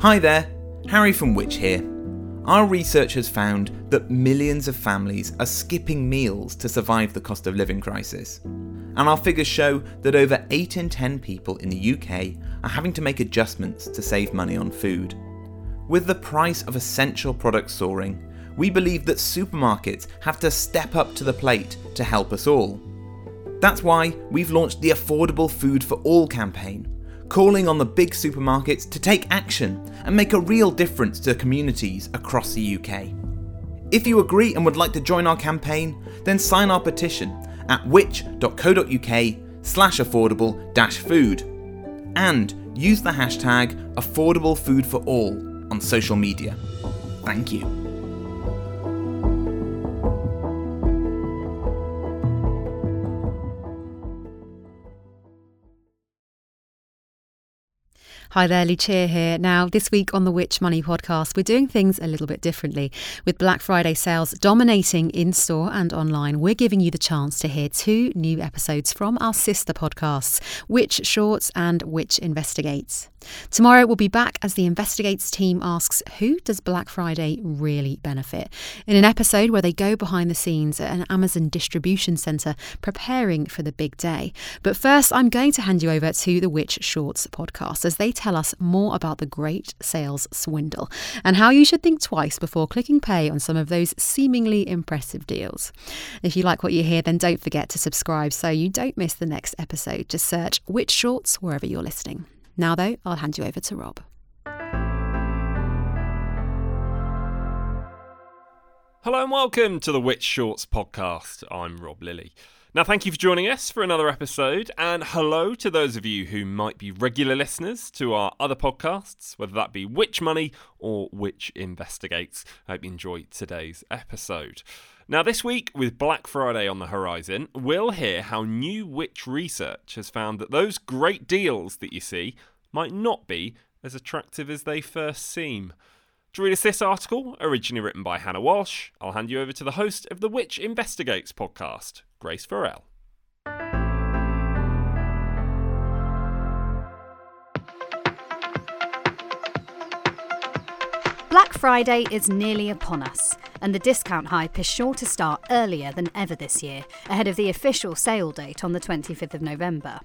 Hi there, Harry from Which here. Our research has found that millions of families are skipping meals to survive the cost of living crisis. And our figures show that over 8 in 10 people in the UK are having to make adjustments to save money on food. With the price of essential products soaring, we believe that supermarkets have to step up to the plate to help us all. That's why we've launched the Affordable Food for All campaign, calling on the big supermarkets to take action and make a real difference to communities across the UK. If you agree and would like to join our campaign, then sign our petition at which.co.uk slash affordable food and use the hashtag affordable food for all on social media. Thank you. Hi there, Lucia here. Now, this week on the Which Money podcast, we're doing things a little bit differently. With Black Friday sales dominating in store and online, we're giving you the chance to hear two new episodes from our sister podcasts, Which Shorts and Which Investigates. Tomorrow we'll be back as the Investigates team asks who does Black Friday really benefit? In an episode where they go behind the scenes at an Amazon distribution centre preparing for the big day. But first, I'm going to hand you over to the Which Shorts podcast as they tell us more about the great sales swindle and how you should think twice before clicking pay on some of those seemingly impressive deals. If you like what you hear, then don't forget to subscribe so you don't miss the next episode. Just search Which Shorts wherever you're listening. Now, though, I'll hand you over to Rob. Hello and welcome to the Which Shorts podcast. I'm Rob Lilly. Now, thank you for joining us for another episode, and hello to those of you who might be regular listeners to our other podcasts, whether that be Which Money or Which Investigates. I hope you enjoyed today's episode. Now, this week, with Black Friday on the horizon, we'll hear how new Which research has found that those great deals that you see might not be as attractive as they first seem. To read us this article, originally written by Hannah Walsh, I'll hand you over to the host of the Which Investigates podcast, Grace Farrell. Black Friday is nearly upon us, and the discount hype is sure to start earlier than ever this year, ahead of the official sale date on the 25th of November.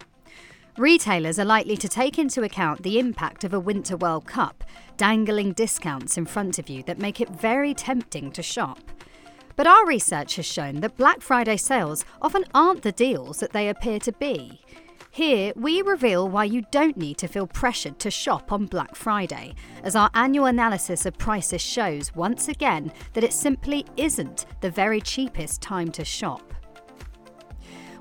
Retailers are likely to take into account the impact of a Winter World Cup, dangling discounts in front of you that make it very tempting to shop. But our research has shown that Black Friday sales often aren't the deals that they appear to be. Here, we reveal why you don't need to feel pressured to shop on Black Friday, as our annual analysis of prices shows once again that it simply isn't the very cheapest time to shop.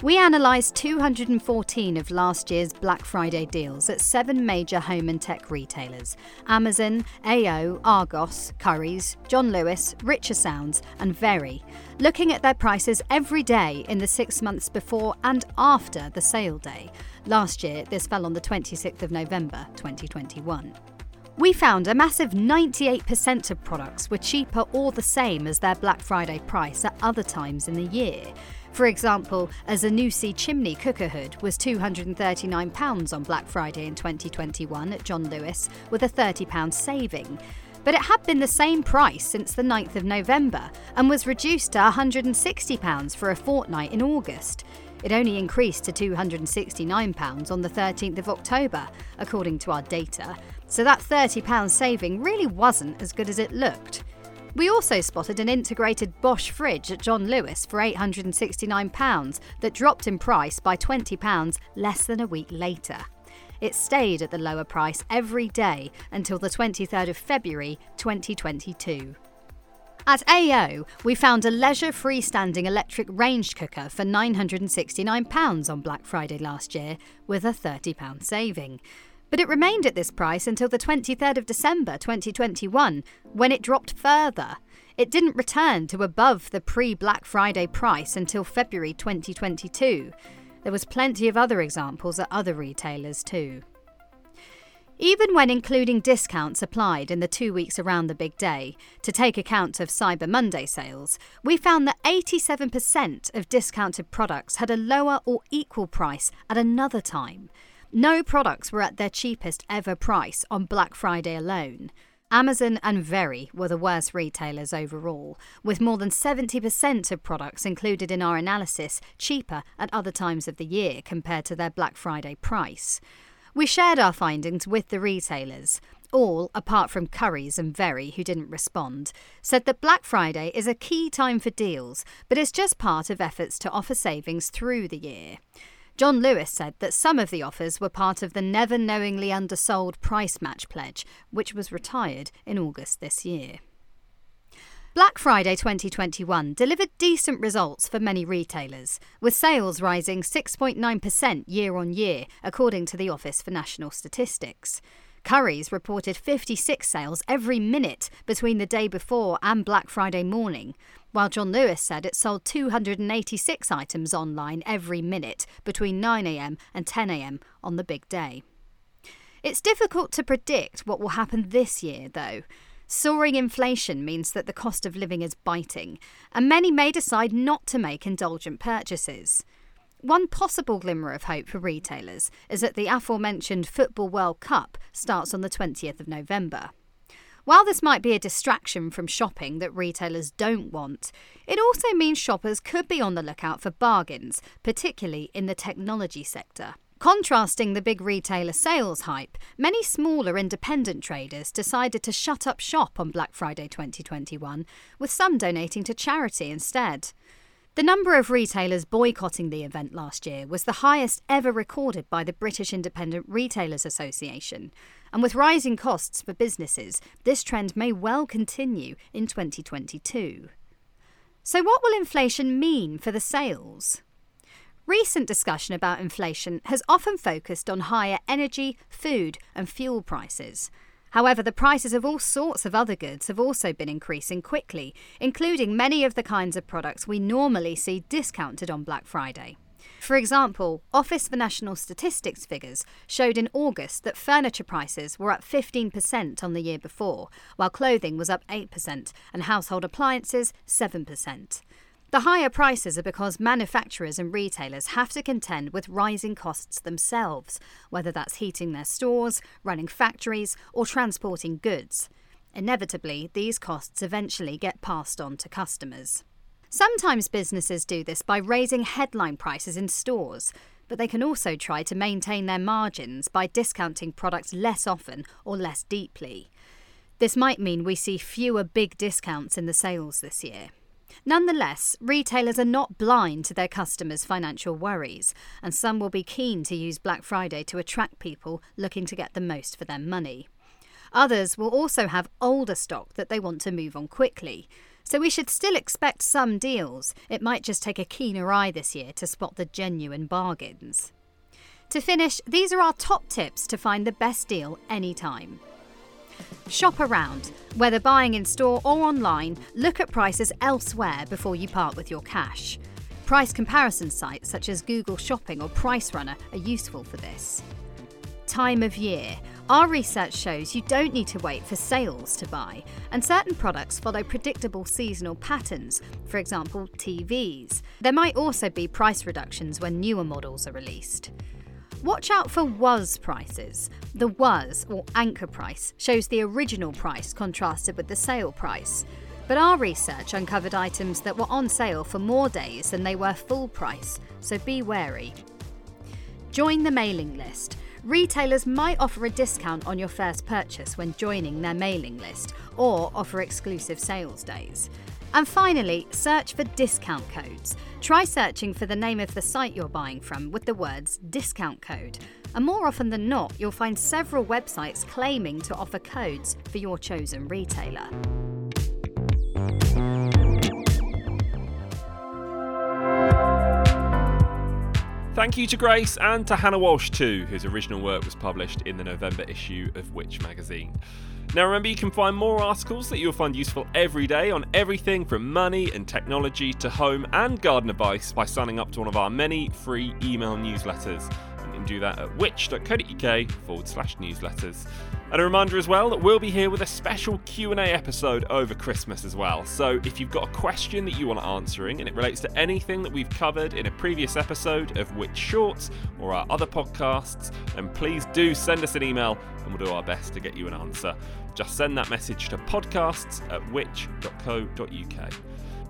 We analysed 214 of last year's Black Friday deals at seven major home and tech retailers Amazon, AO, Argos, Currys, John Lewis, Richer Sounds, and Very, looking at their prices every day in the six months before and after the sale day. Last year, this fell on the 26th of November 2021. We found a massive 98% of products were cheaper or the same as their Black Friday price at other times in the year. For example, a Zanussi chimney cooker hood was £239 on Black Friday in 2021 at John Lewis, with a £30 saving. But it had been the same price since the 9th of November and was reduced to £160 for a fortnight in August. It only increased to £269 on the 13th of October, according to our data. So that £30 saving really wasn't as good as it looked. We also spotted an integrated Bosch fridge at John Lewis for £869 that dropped in price by £20 less than a week later. It stayed at the lower price every day until the 23rd of February 2022. At AO, we found a leisure freestanding electric range cooker for £969 on Black Friday last year, with a £30 saving. But it remained at this price until the 23rd of December 2021, when it dropped further. It didn't return to above the pre Black Friday price until February 2022. There was plenty of other examples at other retailers too. Even when including discounts applied in the two weeks around the big day, to take account of Cyber Monday sales, we found that 87% of discounted products had a lower or equal price at another time. No products were at their cheapest ever price on Black Friday alone. Amazon and Very were the worst retailers overall, with more than 70% of products included in our analysis cheaper at other times of the year compared to their Black Friday price. We shared our findings with the retailers. All, apart from Currys and Very, who didn't respond, said that Black Friday is a key time for deals, but it's just part of efforts to offer savings through the year. John Lewis said that some of the offers were part of the Never Knowingly Undersold Price Match Pledge, which was retired in August this year. Black Friday 2021 delivered decent results for many retailers, with sales rising 6.9% year on year, according to the Office for National Statistics. Currys reported 56 sales every minute between the day before and Black Friday morning, while John Lewis said it sold 286 items online every minute between 9am and 10am on the big day. It's difficult to predict what will happen this year, though. Soaring inflation means that the cost of living is biting, and many may decide not to make indulgent purchases. One possible glimmer of hope for retailers is that the aforementioned Football World Cup starts on the 20th of November. While this might be a distraction from shopping that retailers don't want, it also means shoppers could be on the lookout for bargains, particularly in the technology sector. Contrasting the big retailer sales hype, many smaller independent traders decided to shut up shop on Black Friday 2021, with some donating to charity instead. The number of retailers boycotting the event last year was the highest ever recorded by the British Independent Retailers Association. And with rising costs for businesses, this trend may well continue in 2022. So, what will inflation mean for the sales? Recent discussion about inflation has often focused on higher energy, food, and fuel prices. However, the prices of all sorts of other goods have also been increasing quickly, including many of the kinds of products we normally see discounted on Black Friday. For example, Office for National Statistics figures showed in August that furniture prices were up 15% on the year before, while clothing was up 8% and household appliances 7%. The higher prices are because manufacturers and retailers have to contend with rising costs themselves, whether that's heating their stores, running factories, or transporting goods. Inevitably, these costs eventually get passed on to customers. Sometimes businesses do this by raising headline prices in stores, but they can also try to maintain their margins by discounting products less often or less deeply. This might mean we see fewer big discounts in the sales this year. Nonetheless, retailers are not blind to their customers' financial worries, and some will be keen to use Black Friday to attract people looking to get the most for their money. Others will also have older stock that they want to move on quickly. So we should still expect some deals. It might just take a keener eye this year to spot the genuine bargains. To finish, these are our top tips to find the best deal anytime. Shop around. Whether buying in store or online, look at prices elsewhere before you part with your cash. Price comparison sites such as Google Shopping or PriceRunner are useful for this. Time of year. Our research shows you don't need to wait for sales to buy, and certain products follow predictable seasonal patterns, for example, TVs. There might also be price reductions when newer models are released. Watch out for was prices. The was, or anchor price, shows the original price contrasted with the sale price. But our research uncovered items that were on sale for more days than they were full price, so be wary. Join the mailing list. Retailers might offer a discount on your first purchase when joining their mailing list, or offer exclusive sales days. And finally, search for discount codes. Try searching for the name of the site you're buying from with the words discount code. And more often than not, you'll find several websites claiming to offer codes for your chosen retailer. Thank you to Grace and to Hannah Walsh too, whose original work was published in the November issue of Which magazine. Now, remember, you can find more articles that you'll find useful every day on everything from money and technology to home and garden advice by signing up to one of our many free email newsletters. Can do that at which.co.uk forward slash newsletters. And a reminder as well that we'll be here with a special Q&A episode over Christmas as well. So if you've got a question that you want answering and it relates to anything that we've covered in a previous episode of Which Shorts or our other podcasts, then please do send us an email and we'll do our best to get you an answer. Just send that message to podcasts at which.co.uk.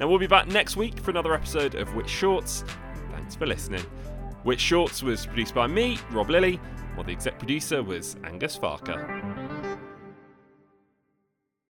Now we'll be back next week for another episode of Which Shorts. Thanks for listening. Which Shorts was produced by me, Rob Lilly, while the exec producer was Angus Farker.